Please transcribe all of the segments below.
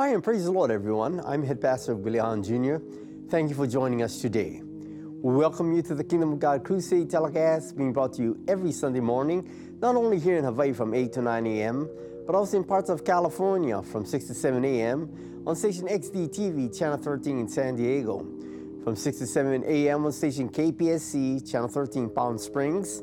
Hi, and praise the Lord, everyone. I'm Head Pastor Billy Jr. Thank you for joining us today. We welcome you to the Kingdom of God Crusade telecast being brought to you every Sunday morning, not only here in Hawaii from 8 to 9 a.m., but also in parts of California from 6 to 7 a.m. on station XD TV, Channel 13 in San Diego, from 6 to 7 a.m. on station KPSC, Channel 13 Palm Springs,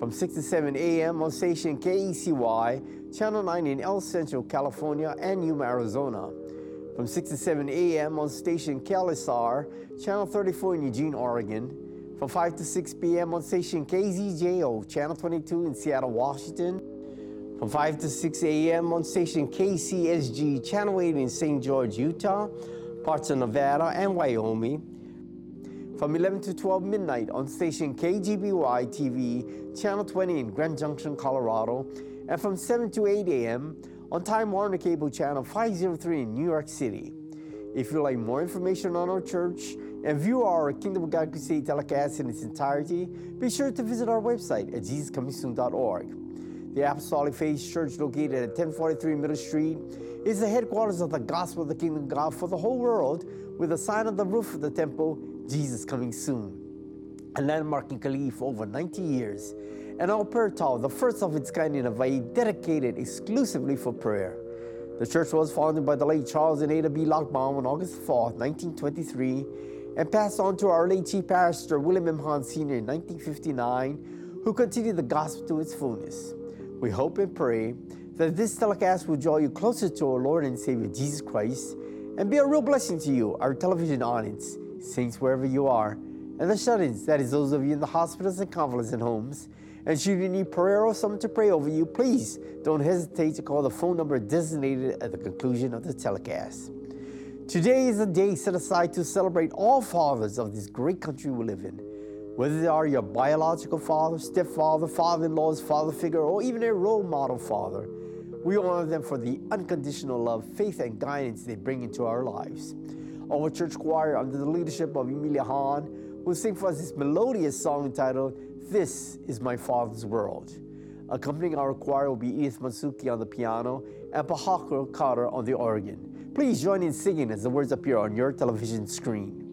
from 6 to 7 a.m. on station KECY, Channel 9 in El Centro, California, and Yuma, Arizona. From 6 to 7 a.m. on station KLSR, Channel 34 in Eugene, Oregon. From 5 to 6 p.m. on station KZJO, Channel 22 in Seattle, Washington. From 5 to 6 a.m. on station KCSG, Channel 8 in St. George, Utah, parts of Nevada, and Wyoming from 11 to 12 midnight on station KGBY TV, Channel 20 in Grand Junction, Colorado, and from 7 to 8 a.m. on Time Warner Cable Channel 503 in New York City. If you'd like more information on our church and view our Kingdom of God Crusade telecast in its entirety, be sure to visit our website at jesuscomingsoon.org. The Apostolic Faith Church, located at 1043 Middle Street, is the headquarters of the gospel of the kingdom of God for the whole world, with a sign on the roof of the temple Jesus coming soon. A landmark in Kalihi for over 90 years, and prayer tower, the first of its kind in Hawaii, dedicated exclusively for prayer. The church was founded by the late Charles and Ada B. Lochbaum on August 4, 1923, and passed on to our late chief pastor, William M. Hahn Sr. in 1959, who continued the gospel to its fullness. We hope and pray that this telecast will draw you closer to our Lord and Savior Jesus Christ and be a real blessing to you, our television audience saints wherever you are, and the shut-ins, that is those of you in the hospitals and convalescent homes. And should you need prayer or someone to pray over you, please don't hesitate to call the phone number designated at the conclusion of the telecast. Today is a day set aside to celebrate all fathers of this great country we live in. Whether they are your biological father, stepfather, father-in-law's father figure, or even a role model father, we honor them for the unconditional love, faith, and guidance they bring into our lives. Our church choir, under the leadership of Emilia Hahn, will sing for us this melodious song entitled, This is My Father's World. Accompanying our choir will be Edith Matsuki on the piano and Pahako Carter on the organ. Please join in singing as the words appear on your television screen.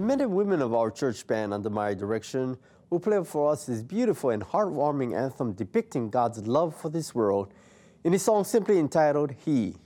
The men and women of our church band under my direction will play for us this beautiful and heartwarming anthem depicting God's love for this world in a song simply entitled He.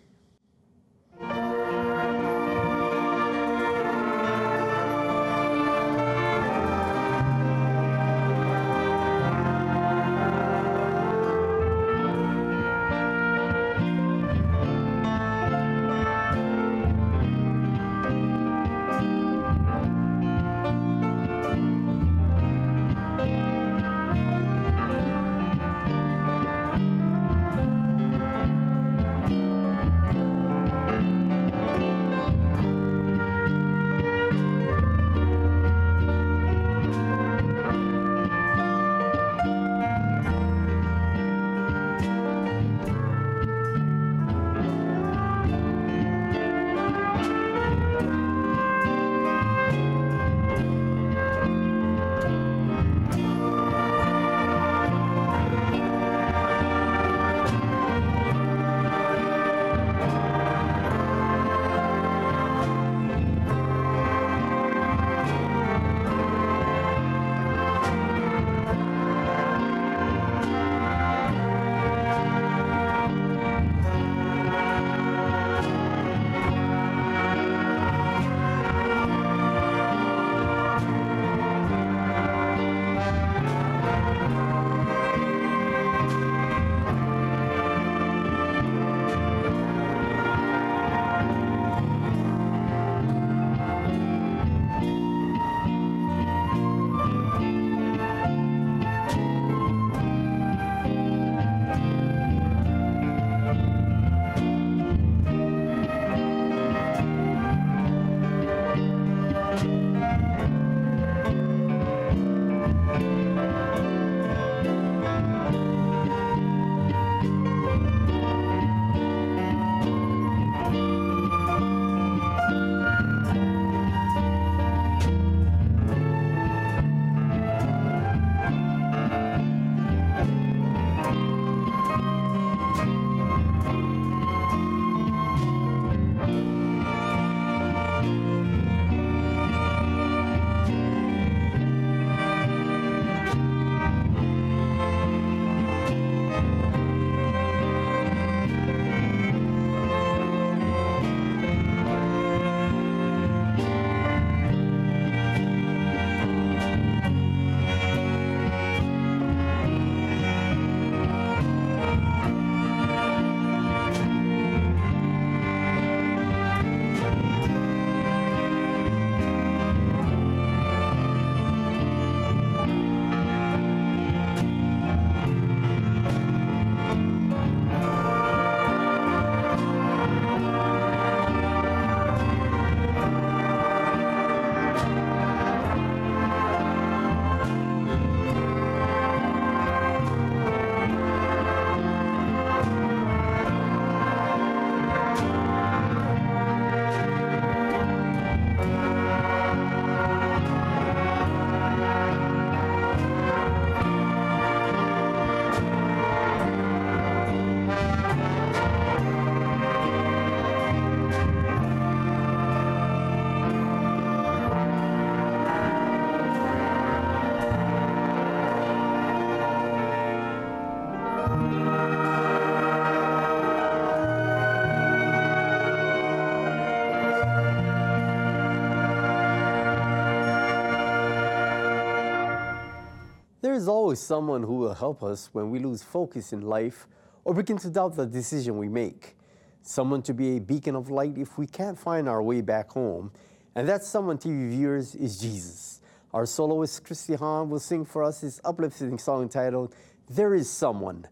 There is always someone who will help us when we lose focus in life or begin to doubt the decision we make. Someone to be a beacon of light if we can't find our way back home. And that someone, TV viewers, is Jesus. Our soloist, Christy Hahn, will sing for us his uplifting song entitled, There Is Someone.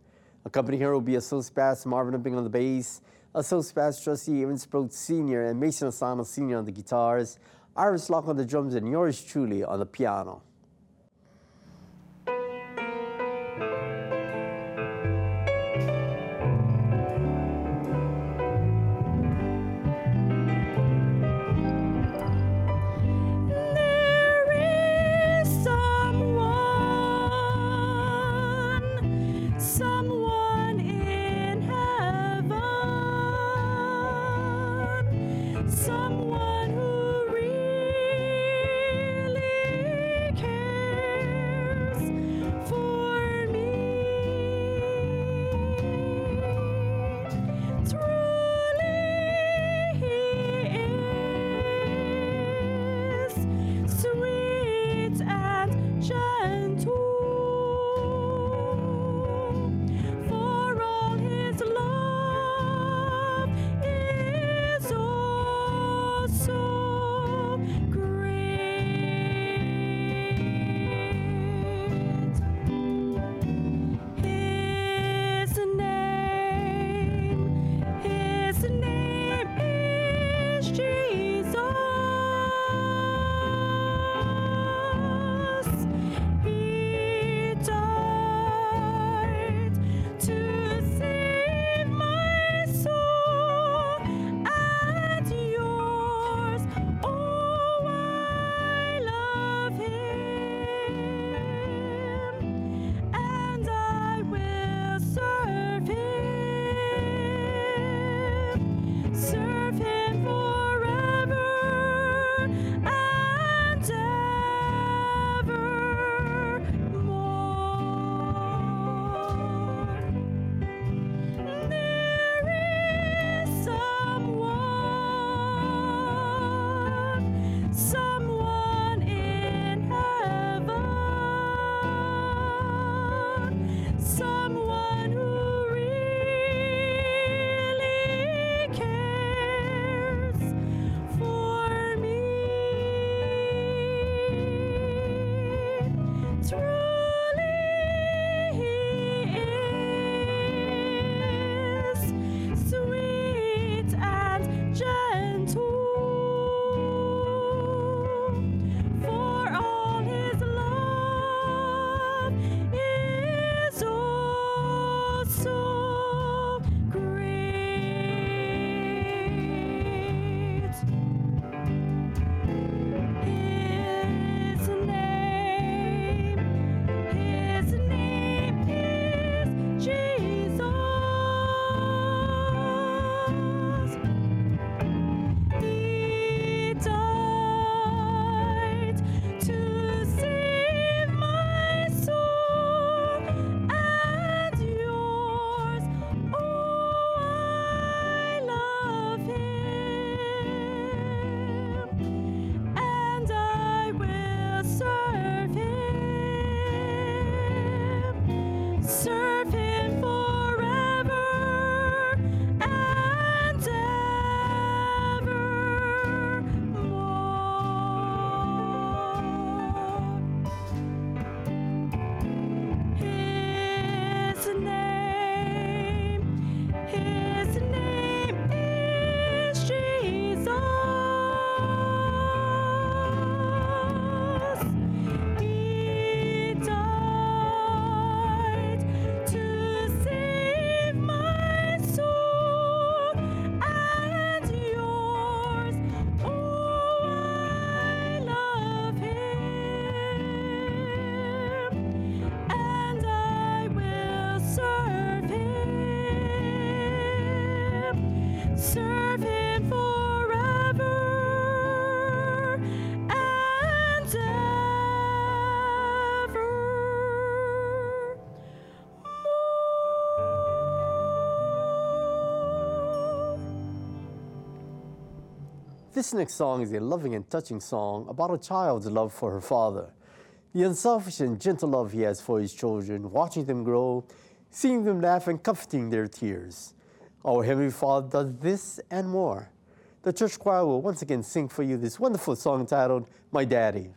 Accompanying her will be Associate Pastor Marvin Upping on the bass, Associate Pastor Trustee Evans Sproat Sr., and Mason Asano Sr. on the guitars, Iris Locke on the drums, and yours truly on the piano. So. This next song is a loving and touching song about a child's love for her father. The unselfish and gentle love he has for his children, watching them grow, seeing them laugh and comforting their tears. Our Heavenly Father does this and more. The church choir will once again sing for you this wonderful song titled My Daddy.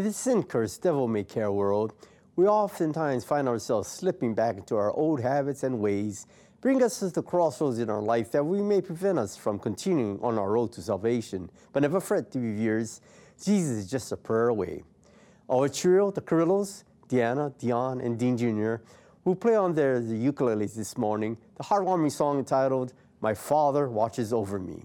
In this sin cursed, devil may care world, we oftentimes find ourselves slipping back into our old habits and ways, bring us to the crossroads in our life that we may prevent us from continuing on our road to salvation. But never fret, dear viewers, Jesus is just a prayer away. Our trio, the Carrillos, Deanna, Dion, and Dean Jr., will play on their the ukuleles this morning the heartwarming song entitled My Father Watches Over Me.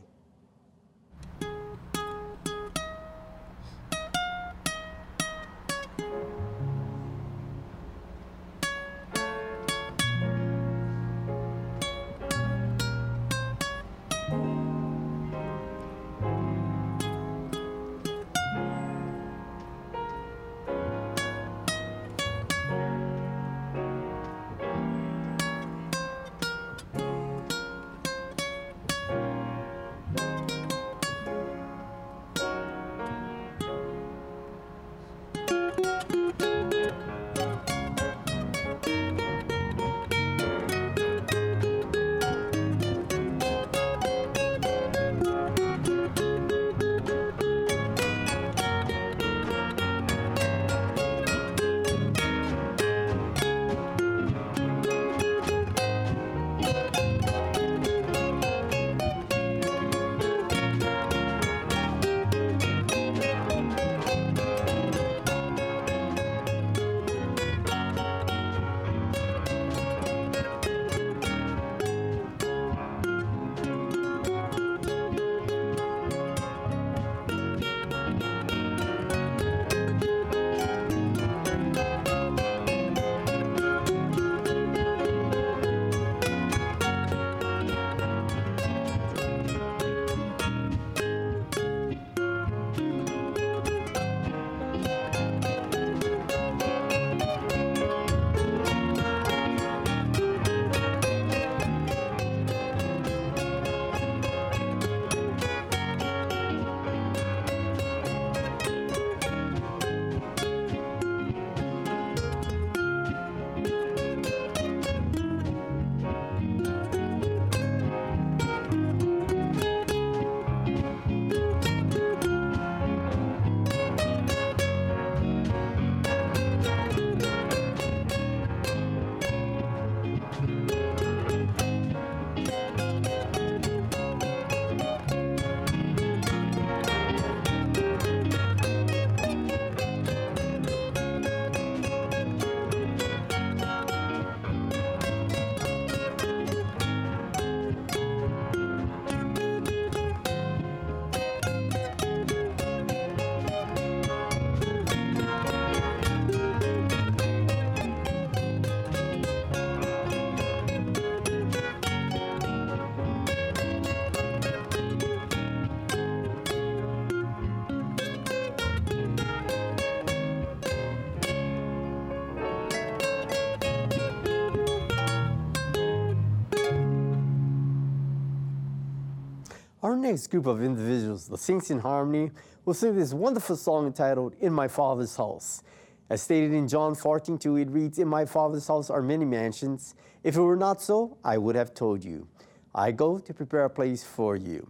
Next group of individuals, the Saints in Harmony, will sing this wonderful song entitled In My Father's House. As stated in John 14 2, it reads, In my Father's house are many mansions. If it were not so, I would have told you. I go to prepare a place for you.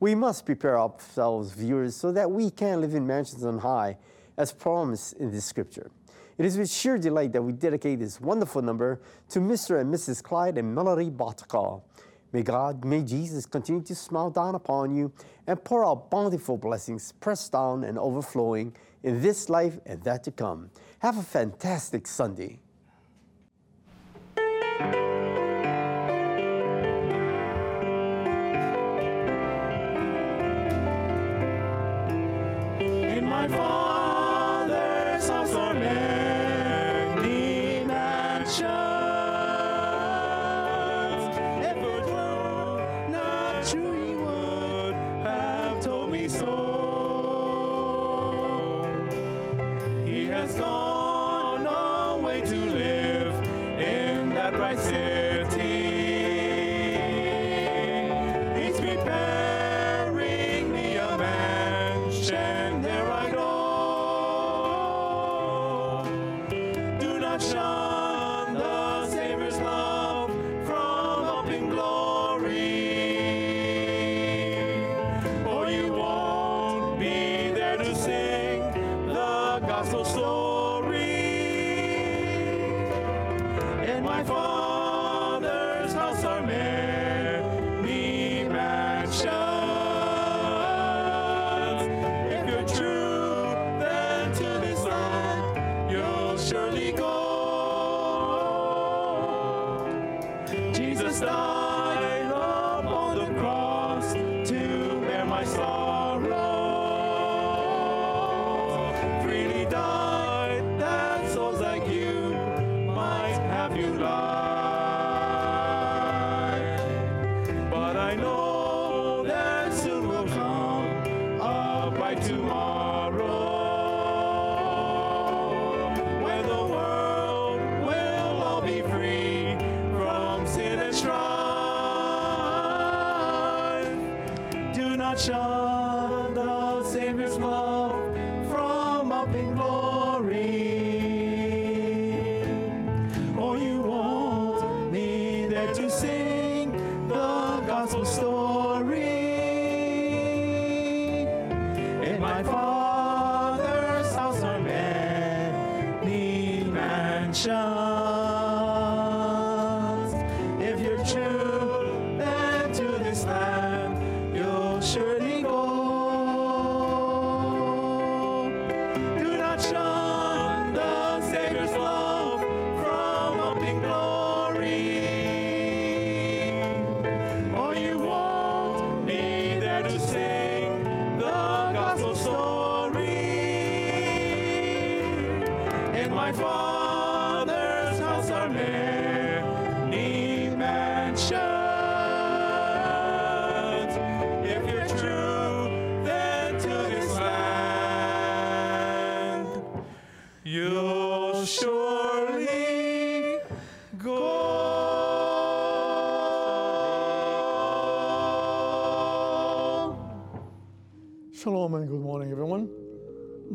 We must prepare ourselves, viewers, so that we can live in mansions on high, as promised in this scripture. It is with sheer delight that we dedicate this wonderful number to Mr. and Mrs. Clyde and Melody Botakal. May God, may Jesus continue to smile down upon you and pour out bountiful blessings, pressed down and overflowing in this life and that to come. Have a fantastic Sunday.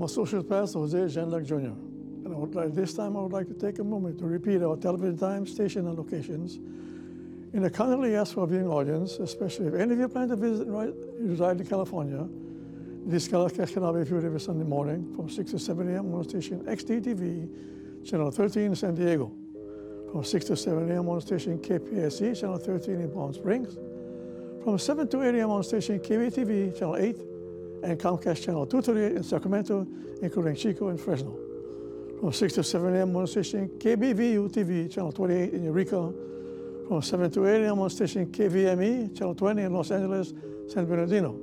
Associate Pastor Jose Jandak Jr. And I would like, this time I would like to take a moment to repeat our television time, station, and locations. In a kindly ask for viewing audience, especially if any of you plan to visit right, reside in California, this telecast cannot be viewed every Sunday morning from 6 to 7 a.m. on station XDTV, channel 13 in San Diego. From 6 to 7 a.m. on station KPSC, channel 13 in Palm Springs. From 7 to 8 a.m. on station KVTV, channel 8, and Comcast channel 238 in Sacramento, including Chico and Fresno. From 6 to 7 a.m. on station KBVU TV, channel 28 in Eureka. From 7 to 8 a.m. on station KVME, channel 20 in Los Angeles, San Bernardino.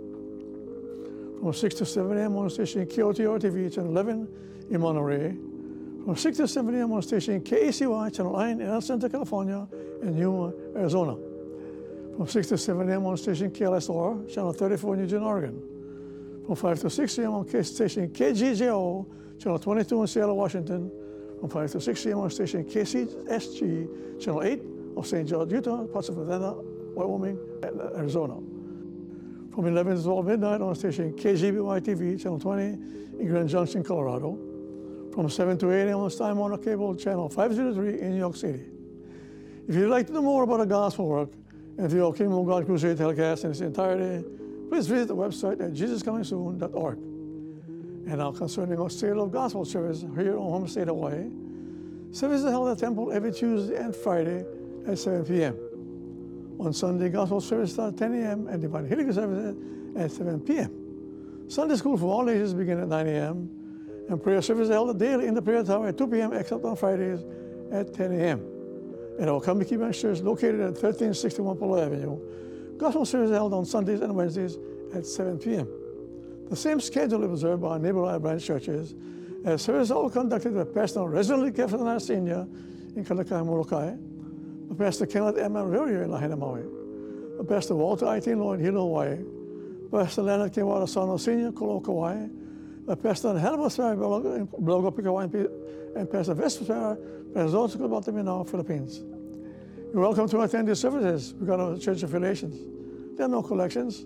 From 6 to 7 a.m. on station KOTR TV, channel 11 in Monterey. From 6 to 7 a.m. on station KECY, channel 9 in El Centro, California, and Yuma, Arizona. From 6 to 7 a.m. on station KLSR, channel 34 in Eugene, Oregon. From 5 to 6 a.m. on station KZJO, channel 22 in Seattle, Washington. From 5 to 6 a.m. on station KCSG, channel 8 of St. George, Utah, parts of Nevada, Wyoming, and Arizona. from 11 to 12 midnight on station KGBY TV, Channel 20 in Grand Junction, Colorado. From 7 to 8 a.m. on Time Warner Cable, Channel 503 in New York City. If you'd like to know more about our gospel work and the Kingdom of God Crusade telecast in its entirety, please visit the website at jesuscomingsoon.org. And now concerning our State of Gospel service here on Home State, Hawaii, service is held at the Temple every Tuesday and Friday at 7 p.m. On Sunday, Gospel service starts at 10 a.m. and Divine Healing service at 7 p.m. Sunday school for all ages begins at 9 a.m. and prayer service is held daily in the prayer tower at 2 p.m. except on Fridays at 10 a.m. And our Kamiki Church located at 1361 Polo Avenue, Gospel service held on Sundays and Wednesdays at 7 p.m. The same schedule observed by neighborhood branch churches, as services all conducted by Pastor Resident Kefana Sr. in Kalakai, Molokai, Pastor Kenneth M. Riviere in Lahaina, Maui, Pastor Walter I. T. in Hilo, Hawaii, Pastor Leonard Kewara Sano Sr., Kolo, Kauai, Pastor Hannibal Sparrow, Blogo, Pikawa, and Pastor Vesper Sparrow, Pastor Zoto Baltimore, Philippines. You're welcome to attend these services regarding church affiliations. There are no collections.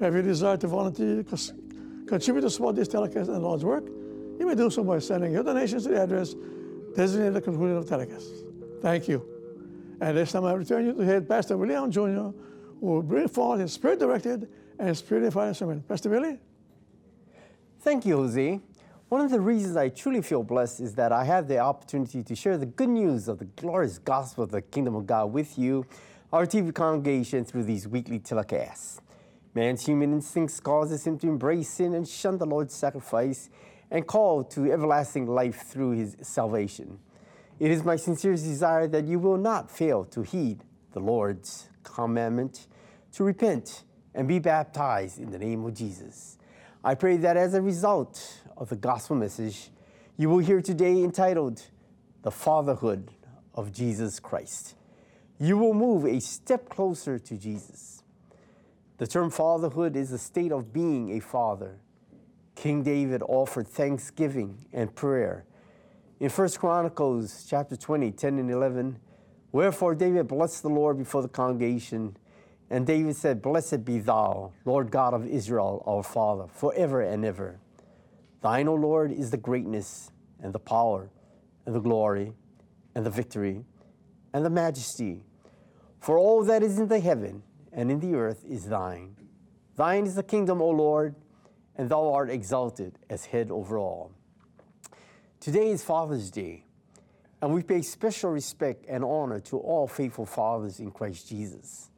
Have you desire to volunteer, contribute to support this telecast and Lord's work? You may do so by sending your donations to the address designated at the conclusion of the telecast. Thank you. And this time I return you to head Pastor William Jr., who will bring forth his spirit-directed and spirit-inspired sermon. Pastor Willie? Thank you, Jose. One of the reasons I truly feel blessed is that I have the opportunity to share the good news of the glorious gospel of the kingdom of God with you, our TV congregation, through these weekly telecasts. Man's human instincts causes him to embrace sin and shun the Lord's sacrifice and call to everlasting life through his salvation. It is my sincerest desire that you will not fail to heed the Lord's commandment to repent and be baptized in the name of Jesus. I pray that as a result of the gospel message you will hear today entitled The Fatherhood of Jesus Christ, you will move a step closer to Jesus. The term fatherhood is a state of being a father. King David offered thanksgiving and prayer. In 1 Chronicles chapter 20, 10 and 11, wherefore David blessed the Lord before the congregation, and David said, Blessed be thou, Lord God of Israel, our Father, forever and ever. Thine, O Lord, is the greatness and the power and the glory and the victory and the majesty. For all that is in the heaven and in the earth is thine. Thine is the kingdom, O Lord, and thou art exalted as head over all. Today is Father's Day, and we pay special respect and honor to all faithful fathers in Christ Jesus.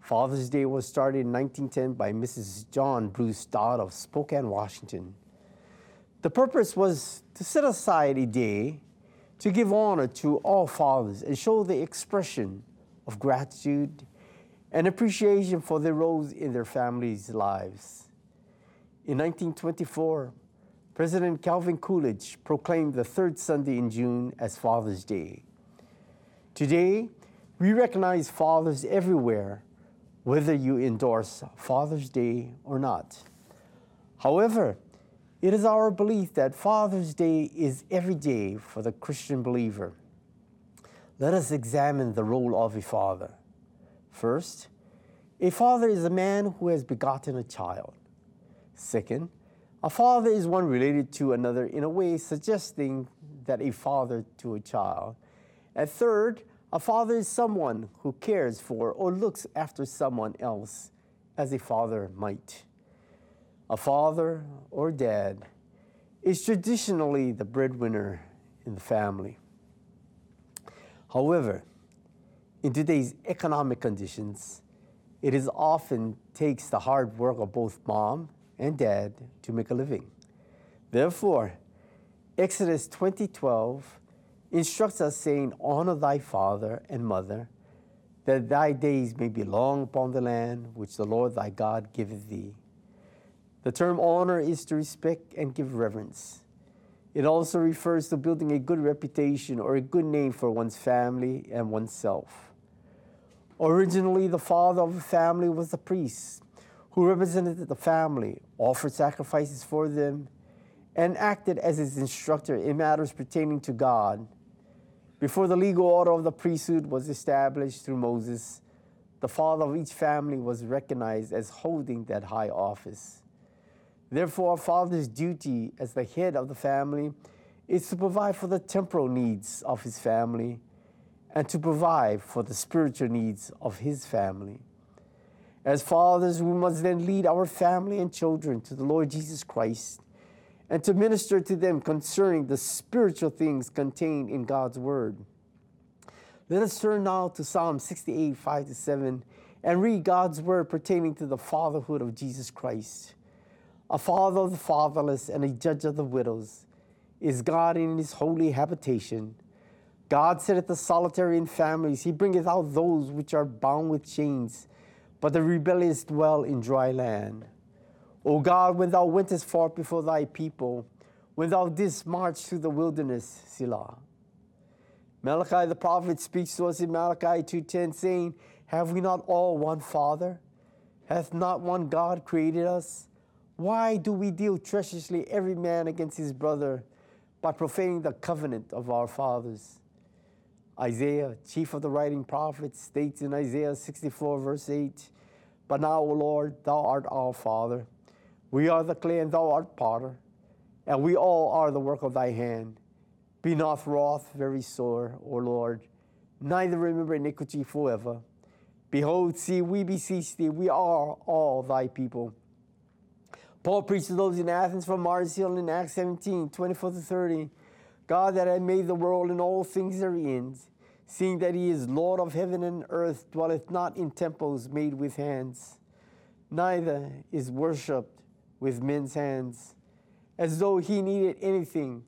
Father's Day was started in 1910 by Mrs. John Bruce Dodd of Spokane, Washington. The purpose was to set aside a day to give honor to all fathers and show the expression of gratitude and appreciation for their roles in their families' lives. In 1924, President Calvin Coolidge proclaimed the third Sunday in June as Father's Day. Today, we recognize fathers everywhere, whether you endorse Father's Day or not. However, it is our belief that Father's Day is every day for the Christian believer. Let us examine the role of a father. First, a father is a man who has begotten a child. Second, a father is one related to another in a way suggesting that a father to a child. And third, a father is someone who cares for or looks after someone else as a father might. A father or dad is traditionally the breadwinner in the family. However, in today's economic conditions, it is often takes the hard work of both mom and dad to make a living. Therefore, Exodus 20:12 instructs us saying, "Honor thy father and mother, that thy days may be long upon the land which the Lord thy God giveth thee." The term honor is to respect and give reverence. It also refers to building a good reputation or a good name for one's family and oneself. Originally, the father of a family was the priest who represented the family, offered sacrifices for them, and acted as his instructor in matters pertaining to God. Before the legal order of the priesthood was established through Moses, the father of each family was recognized as holding that high office. Therefore, a father's duty as the head of the family is to provide for the temporal needs of his family and to provide for the spiritual needs of his family. As fathers, we must then lead our family and children to the Lord Jesus Christ and to minister to them concerning the spiritual things contained in God's Word. Let us turn now to Psalm 68, 5 to 7, and read God's Word pertaining to the fatherhood of Jesus Christ. A father of the fatherless and a judge of the widows is God in his holy habitation. God sitteth the solitary in families. He bringeth out those which are bound with chains, but the rebellious dwell in dry land. O God, when thou wentest forth before thy people, when thou didst march through the wilderness, Selah. Malachi the prophet speaks to us in Malachi 2.10, saying, Have we not all one Father? Hath not one God created us? Why do we deal treacherously every man against his brother by profaning the covenant of our fathers? Isaiah, chief of the writing prophets, states in Isaiah 64, verse 8, But now, O Lord, thou art our Father. We are the clay, and thou art potter, and we all are the work of thy hand. Be not wroth very sore, O Lord, neither remember iniquity forever. Behold, see, we beseech thee, we are all thy people. Paul preached to those in Athens from Mars Hill in Acts 17, 24 to 30. God that had made the world and all things therein, seeing that he is Lord of heaven and earth, dwelleth not in temples made with hands, neither is worshipped with men's hands, as though he needed anything,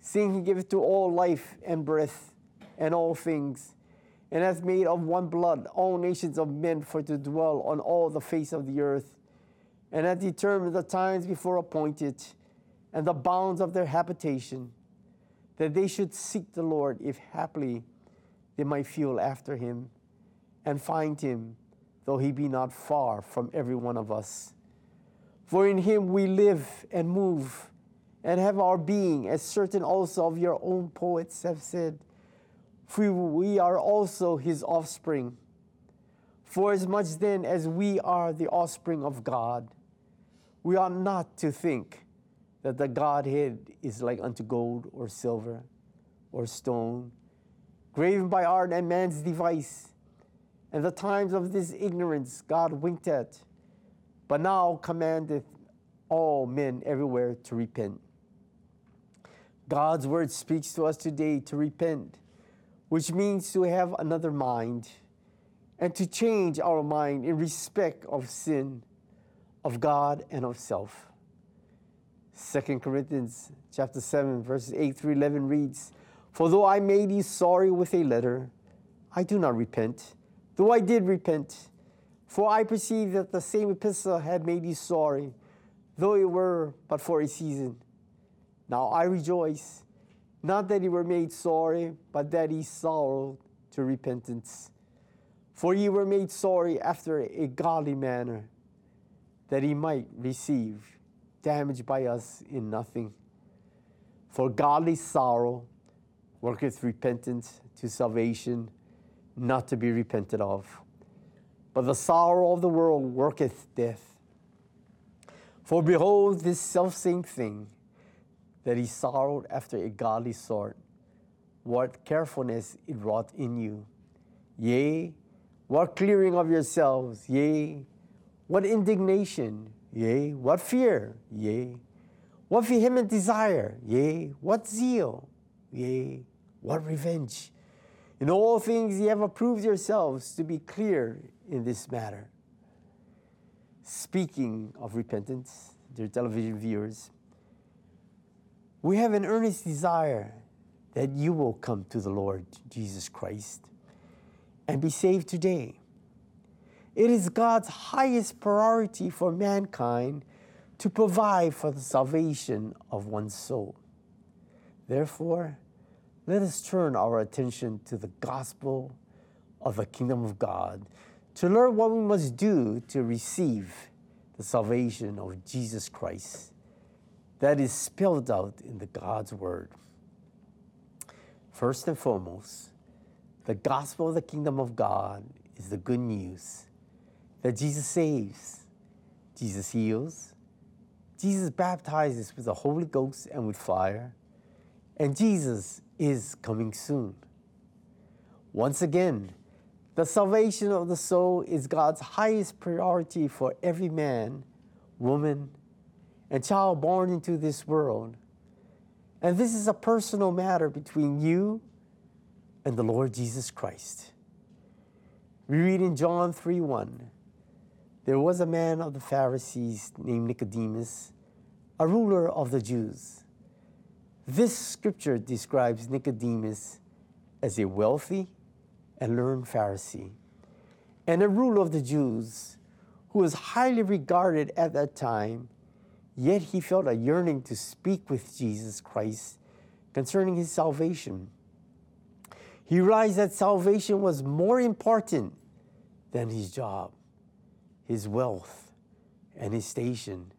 seeing he giveth to all life and breath and all things, and hath made of one blood all nations of men for to dwell on all the face of the earth, and hath determined the times before appointed, and the bounds of their habitation, that they should seek the Lord, if haply they might feel after him, and find him, though he be not far from every one of us. For in him we live and move and have our being, as certain also of your own poets have said. For we are also his offspring. For as much then as we are the offspring of God, we ought not to think that the Godhead is like unto gold or silver or stone, graven by art and man's device. And the times of this ignorance God winked at, but now commandeth all men everywhere to repent. God's word speaks to us today to repent, which means to have another mind and to change our mind in respect of sin, of God, and of self. 2 Corinthians chapter 7, verses 8 through 11 reads, For though I made you sorry with a letter, I do not repent, though I did repent. For I perceive that the same epistle had made you sorry, though it were but for a season. Now I rejoice, not that ye were made sorry, but that ye sorrowed to repentance. For ye were made sorry after a godly manner, that he might receive damage by us in nothing. For godly sorrow worketh repentance to salvation, not to be repented of. But the sorrow of the world worketh death. For behold, this selfsame thing, that he sorrowed after a godly sort, what carefulness it wrought in you. Yea, what clearing of yourselves, yea, what indignation, yea, what fear, yea, what vehement desire, yea, what zeal, yea, what revenge. In all things ye have approved yourselves to be clear in this matter. Speaking of repentance, dear television viewers, we have an earnest desire that you will come to the Lord Jesus Christ and be saved today. It is God's highest priority for mankind to provide for the salvation of one's soul. Therefore, let us turn our attention to the gospel of the kingdom of God to learn what we must do to receive the salvation of Jesus Christ that is spelled out in the God's word. First and foremost, the gospel of the kingdom of God is the good news that Jesus saves, Jesus heals, Jesus baptizes with the Holy Ghost and with fire, and Jesus is coming soon. Once again, the salvation of the soul is God's highest priority for every man, woman, and child born into this world. And this is a personal matter between you and the Lord Jesus Christ. We read in John 3 1 There was a man of the Pharisees named Nicodemus, a ruler of the Jews. This scripture describes Nicodemus as a wealthy and learned Pharisee and a ruler of the Jews who was highly regarded at that time, yet he felt a yearning to speak with Jesus Christ concerning his salvation. He realized that salvation was more important than his job, his wealth, and his station,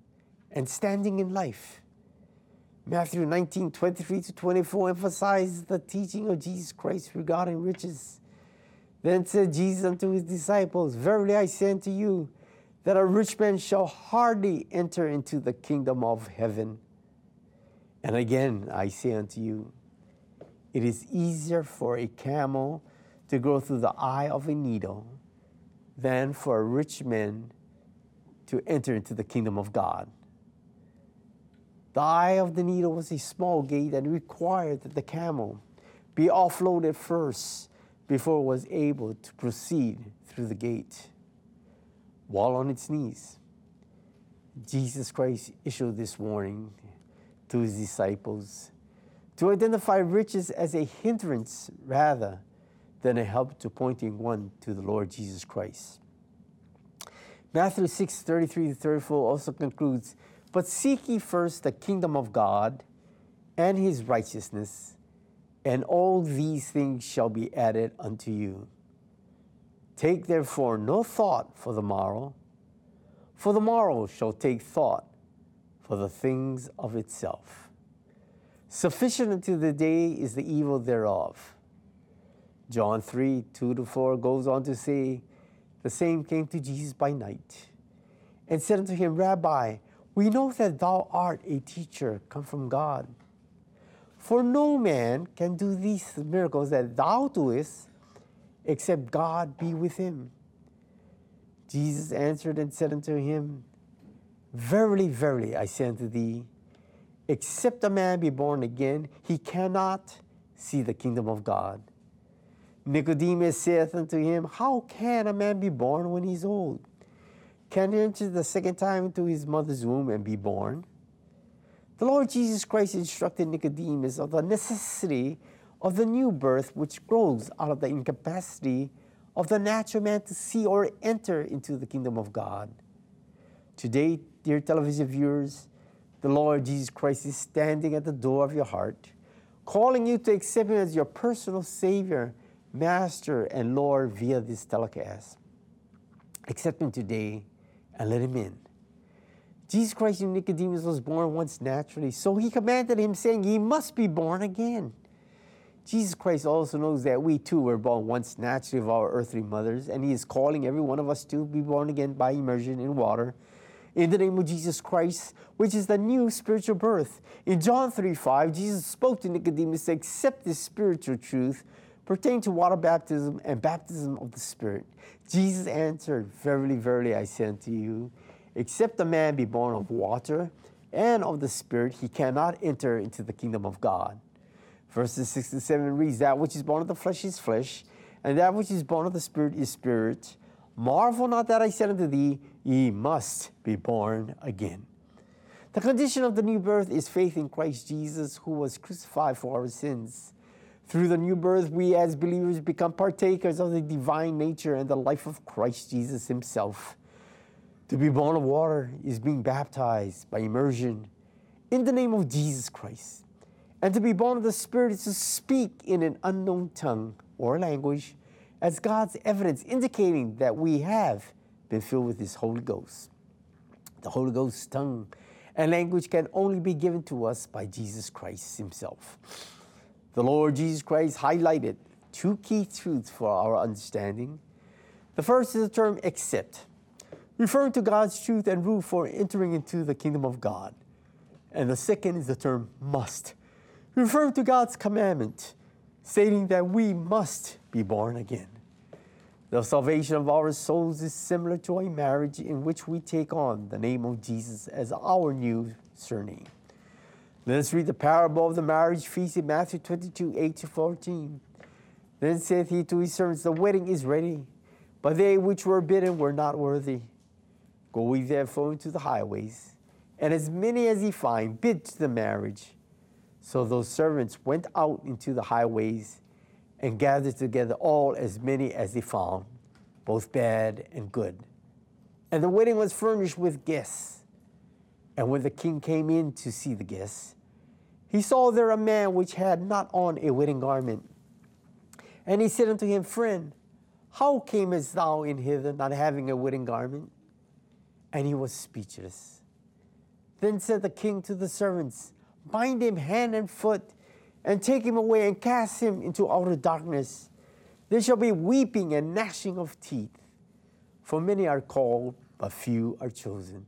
and standing in life. Matthew 19, 23 to 24 emphasizes the teaching of Jesus Christ regarding riches. Then said Jesus unto his disciples, Verily I say unto you, that a rich man shall hardly enter into the kingdom of heaven. And again I say unto you, it is easier for a camel to go through the eye of a needle than for a rich man to enter into the kingdom of God. The eye of the needle was a small gate and required that the camel be offloaded first before it was able to proceed through the gate. While on its knees, Jesus Christ issued this warning to his disciples to identify riches as a hindrance rather than a help to pointing one to the Lord Jesus Christ. Matthew 6 33 to 34 also concludes, But seek ye first the kingdom of God and his righteousness, and all these things shall be added unto you. Take therefore no thought for the morrow, for the morrow shall take thought for the things of itself. Sufficient unto the day is the evil thereof. John 3 2 to 4 goes on to say, The same came to Jesus by night and said unto him, Rabbi, we know that thou art a teacher come from God. For no man can do these miracles that thou doest except God be with him. Jesus answered and said unto him, Verily, verily, I say unto thee, except a man be born again, he cannot see the kingdom of God. Nicodemus saith unto him, How can a man be born when he is old? Can he enter the second time into his mother's womb and be born? The Lord Jesus Christ instructed Nicodemus of the necessity of the new birth which grows out of the incapacity of the natural man to see or enter into the kingdom of God. Today, dear television viewers, the Lord Jesus Christ is standing at the door of your heart, calling you to accept Him as your personal Savior, Master, and Lord via this telecast. Accept Him today and let Him in. Jesus Christ in Nicodemus was born once naturally, so He commanded him, saying, Ye must be born again. Jesus Christ also knows that we too were born once naturally of our earthly mothers, and He is calling every one of us to be born again by immersion in water in the name of Jesus Christ, which is the new spiritual birth. In John 3 5, Jesus spoke to Nicodemus to accept this spiritual truth pertaining to water baptism and baptism of the Spirit. Jesus answered, Verily, verily, I say unto you, except a man be born of water and of the Spirit, he cannot enter into the kingdom of God. Verses 6 to 7 reads, That which is born of the flesh is flesh, and that which is born of the Spirit is spirit. Marvel not that I said unto thee, Ye must be born again. The condition of the new birth is faith in Christ Jesus, who was crucified for our sins. Through the new birth, we as believers become partakers of the divine nature and the life of Christ Jesus Himself. To be born of water is being baptized by immersion in the name of Jesus Christ. And to be born of the Spirit is to speak in an unknown tongue or language as God's evidence indicating that we have been filled with His Holy Ghost. The Holy Ghost's tongue and language can only be given to us by Jesus Christ Himself. The Lord Jesus Christ highlighted two key truths for our understanding. The first is the term accept, referring to God's truth and rule for entering into the kingdom of God. And the second is the term must, referring to God's commandment, stating that we must be born again. The salvation of our souls is similar to a marriage in which we take on the name of Jesus as our new surname. Let us read the parable of the marriage feast in Matthew 22 8 to 14. Then saith he to his servants, The wedding is ready, but they which were bidden were not worthy. Go ye therefore into the highways, and as many as ye find, bid to the marriage. So those servants went out into the highways and gathered together all as many as they found, both bad and good. And the wedding was furnished with guests. And when the king came in to see the guests, he saw there a man which had not on a wedding garment. And he said unto him, Friend, how camest thou in hither not having a wedding garment? And he was speechless. Then said the king to the servants, Bind him hand and foot, and take him away and cast him into outer darkness. There shall be weeping and gnashing of teeth, for many are called, but few are chosen.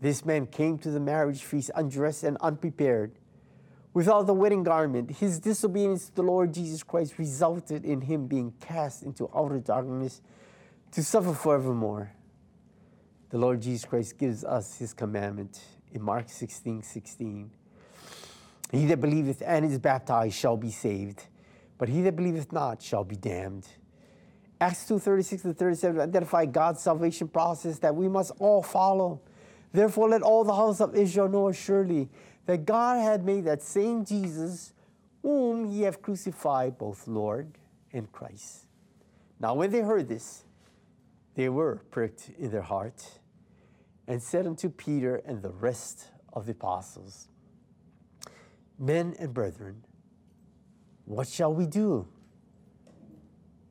This man came to the marriage feast undressed and unprepared, without the wedding garment. His disobedience to the Lord Jesus Christ resulted in him being cast into outer darkness to suffer forevermore. The Lord Jesus Christ gives us his commandment in Mark 16 16. He that believeth and is baptized shall be saved, but he that believeth not shall be damned. Acts 2 36 to 37 identify God's salvation process that we must all follow. Therefore, let all the house of Israel know assuredly that God had made that same Jesus, whom ye have crucified, both Lord and Christ. Now, when they heard this, they were pricked in their heart and said unto Peter and the rest of the apostles, Men and brethren, what shall we do?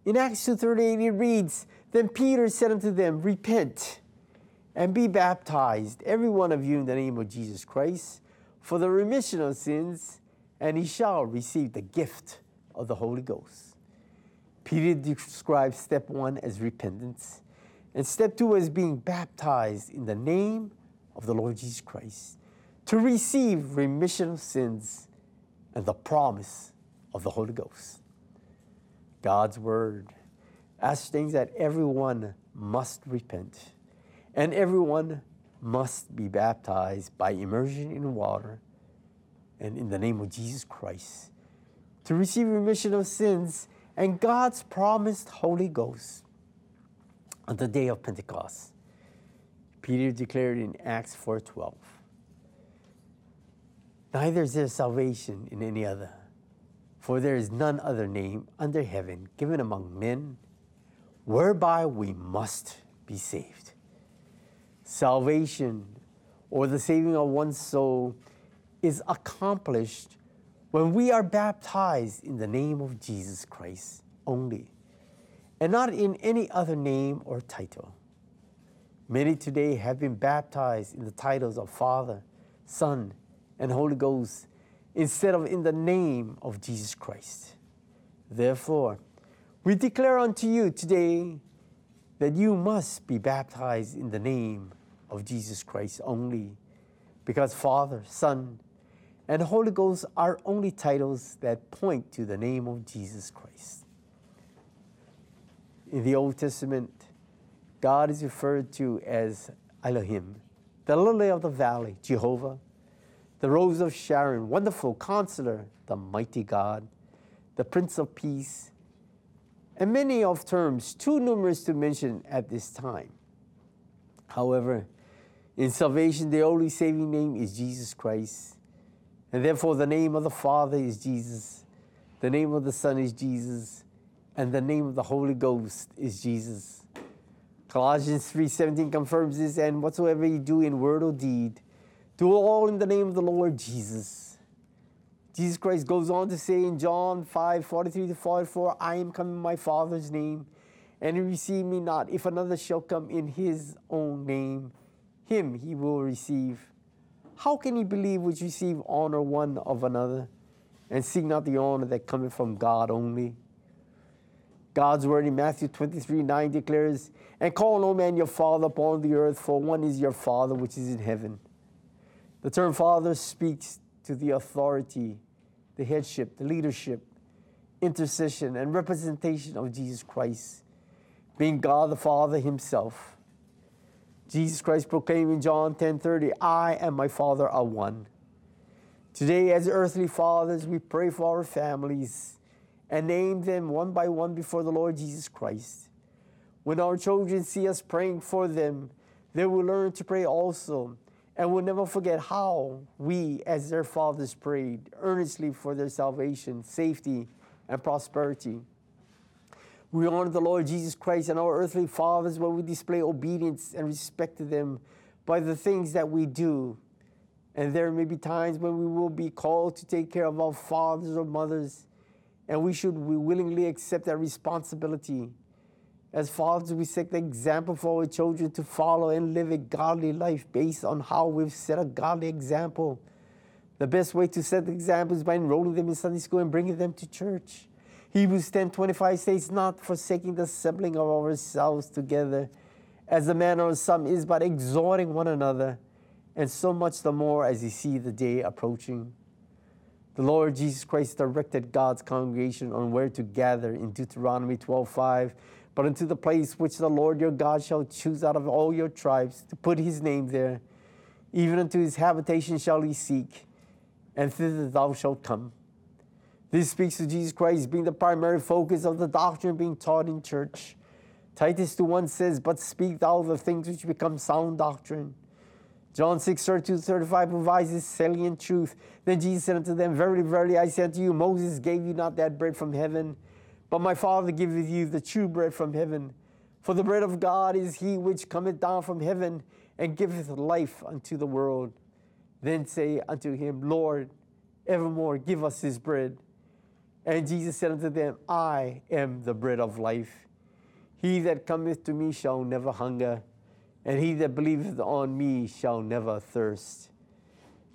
In Acts 2.38 it reads, Then Peter said unto them, Repent and be baptized, every one of you, in the name of Jesus Christ, for the remission of sins, and he shall receive the gift of the Holy Ghost. Peter describes step one as repentance, and step two as being baptized in the name of the Lord Jesus Christ to receive remission of sins and the promise of the Holy Ghost. God's word ascertains that everyone must repent and everyone must be baptized by immersion in water and in the name of Jesus Christ to receive remission of sins and God's promised Holy Ghost on the day of Pentecost. Peter declared in Acts 4:12, Neither is there salvation in any other, for there is none other name under heaven given among men whereby we must be saved. Salvation or the saving of one's soul is accomplished when we are baptized in the name of Jesus Christ only, and not in any other name or title. Many today have been baptized in the titles of Father, Son, and Holy Ghost instead of in the name of Jesus Christ. Therefore, we declare unto you today that you must be baptized in the name of Jesus Christ only, because Father, Son, and Holy Ghost are only titles that point to the name of Jesus Christ. In the Old Testament, God is referred to as Elohim, the lily of the valley, Jehovah, the rose of Sharon, wonderful counselor, the mighty God, the Prince of Peace, and many of terms too numerous to mention at this time. However, in salvation, the only saving name is Jesus Christ. And therefore, the name of the Father is Jesus, the name of the Son is Jesus, and the name of the Holy Ghost is Jesus. Colossians 3:17 confirms this, and whatsoever you do in word or deed, do all in the name of the Lord Jesus. Jesus Christ goes on to say in John 5 43 to 44, I am come in my Father's name, and receive me not. If another shall come in his own name, him he will receive. How can he believe which receive honor one of another, and seek not the honor that cometh from God only? God's word in Matthew 23 9 declares, And call no man your father upon the earth, for one is your father which is in heaven. The term father speaks to the authority, the headship, the leadership, intercession, and representation of Jesus Christ, being God the Father Himself. Jesus Christ proclaimed in John 10:30, I and my Father are one. Today, as earthly fathers, we pray for our families and name them one by one before the Lord Jesus Christ. When our children see us praying for them, they will learn to pray also and will never forget how we, as their fathers, prayed earnestly for their salvation, safety, and prosperity. We honor the Lord Jesus Christ and our earthly fathers when we display obedience and respect to them by the things that we do. And there may be times when we will be called to take care of our fathers or mothers, and we should we willingly accept that responsibility. As fathers, we set the example for our children to follow and live a godly life based on how we've set a godly example. The best way to set the example is by enrolling them in Sunday school and bringing them to church. Hebrews 10 25 says, Not forsaking the assembling of ourselves together, as the manner of some is, but exhorting one another, and so much the more as you see the day approaching. The Lord Jesus Christ directed God's congregation on where to gather in Deuteronomy 12 5. But unto the place which the Lord your God shall choose out of all your tribes to put his name there, even unto his habitation shall he seek, and thither thou shalt come. This speaks to Jesus Christ being the primary focus of the doctrine being taught in church. Titus 2 1 says, But speak thou the things which become sound doctrine. John 6 32 35 provides this salient truth. Then Jesus said unto them, Verily, verily, I say unto you, Moses gave you not that bread from heaven, but my Father giveth you the true bread from heaven. For the bread of God is he which cometh down from heaven and giveth life unto the world. Then say unto him, Lord, evermore give us this bread. And Jesus said unto them, I am the bread of life. He that cometh to me shall never hunger, and he that believeth on me shall never thirst.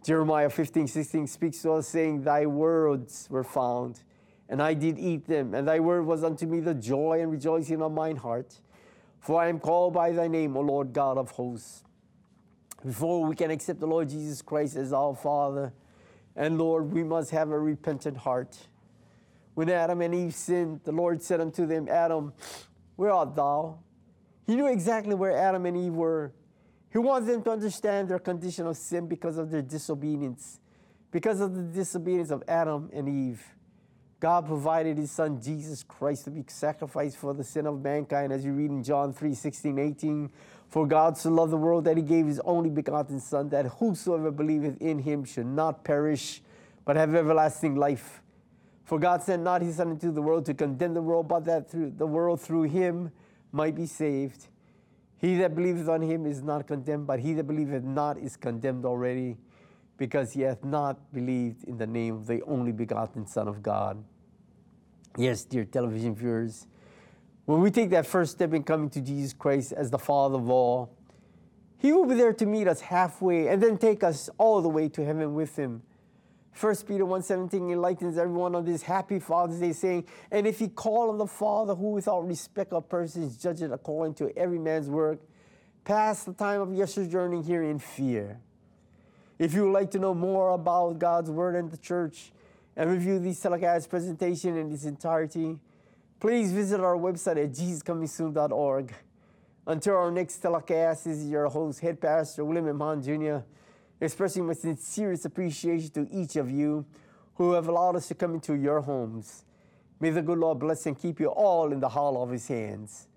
Jeremiah 15, 16 speaks to us, saying, Thy words were found, and I did eat them, and thy word was unto me the joy and rejoicing of mine heart. For I am called by thy name, O Lord God of hosts. Before we can accept the Lord Jesus Christ as our Father and Lord, we must have a repentant heart. When Adam and Eve sinned, the Lord said unto them, Adam, where art thou? He knew exactly where Adam and Eve were. He wants them to understand their condition of sin because of their disobedience. Because of the disobedience of Adam and Eve, God provided his son Jesus Christ to be sacrificed for the sin of mankind, as you read in John 3 16, 18. For God so loved the world that he gave his only begotten Son, that whosoever believeth in him should not perish, but have everlasting life. For God sent not his Son into the world to condemn the world, but that through the world through him might be saved. He that believeth on him is not condemned, but he that believeth not is condemned already, because he hath not believed in the name of the only begotten Son of God. Yes, dear television viewers, when we take that first step in coming to Jesus Christ as the Father of all, He will be there to meet us halfway and then take us all the way to heaven with Him. 1 Peter 1.17 enlightens everyone on this happy Father's Day, saying, And if ye call on the Father, who without respect of persons judgeth according to every man's work, pass the time of your sojourning here in fear. If you would like to know more about God's Word and the church, and review this telecast presentation in its entirety, please visit our website at jesuscomingsoon.org. Until our next telecast, this is your host, Head Pastor William M. Jr., expressing my sincerest appreciation to each of you who have allowed us to come into your homes. May the good Lord bless and keep you all in the hollow of his hands.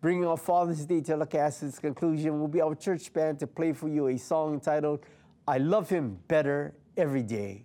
Bringing our Father's Day telecast to its conclusion will be our church band to play for you a song entitled, I Love Him Better Every Day.